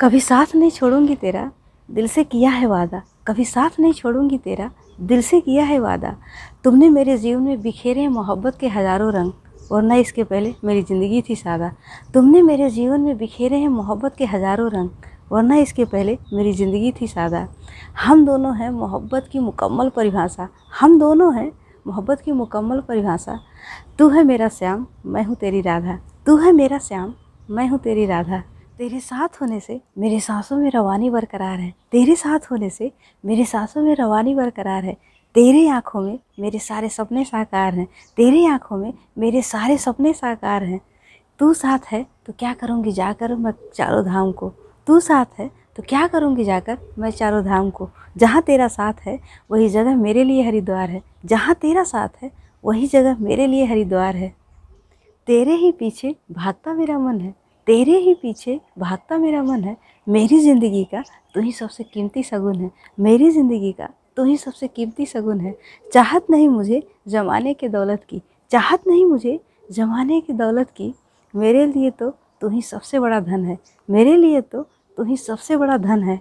कभी साथ नहीं छोड़ूँगी तेरा, दिल से किया है वादा। कभी साथ नहीं छोड़ूँगी तेरा, दिल से किया है वादा। तुमने मेरे जीवन में बिखेरे हैं मोहब्बत के हज़ारों रंग वरना इसके पहले मेरी ज़िंदगी थी सादा। तुमने मेरे जीवन में बिखेरे हैं मोहब्बत के हज़ारों रंग वरना इसके पहले मेरी ज़िंदगी थी सादा। हम दोनों हैं मोहब्बत की मुकम्मल परिभाषा। हम दोनों हैं मोहब्बत की मुकम्मल परिभाषा। तू है मेरा श्याम, मैं हूँ तेरी राधा। तू है मेरा श्याम, मैं हूँ तेरी राधा। तेरे साथ होने से मेरे सांसों में रवानी बरकरार है। तेरे साथ होने से मेरे सांसों में रवानी बरकरार है। तेरे आँखों में मेरे सारे सपने साकार हैं। तेरे आँखों में मेरे सारे सपने साकार हैं। तू साथ है तो क्या करूँगी जाकर मैं चारों धाम को? तू साथ है तो क्या करूँगी जाकर मैं चारों धाम को? जहाँ तेरा साथ है, वही जगह मेरे लिए हरिद्वार है। जहाँ तेरा साथ है, वही जगह मेरे लिए हरिद्वार है। तेरे ही पीछे भागता मेरा मन है। तेरे ही पीछे भागता मेरा मन है, मेरी ज़िंदगी का तू ही सबसे कीमती शगुन है, मेरी ज़िंदगी का तू ही सबसे कीमती शगुन है। चाहत नहीं मुझे ज़माने के दौलत की, चाहत नहीं मुझे ज़माने की दौलत की, मेरे लिए तो तू ही सबसे बड़ा धन है, मेरे लिए तो तू ही सबसे बड़ा धन है।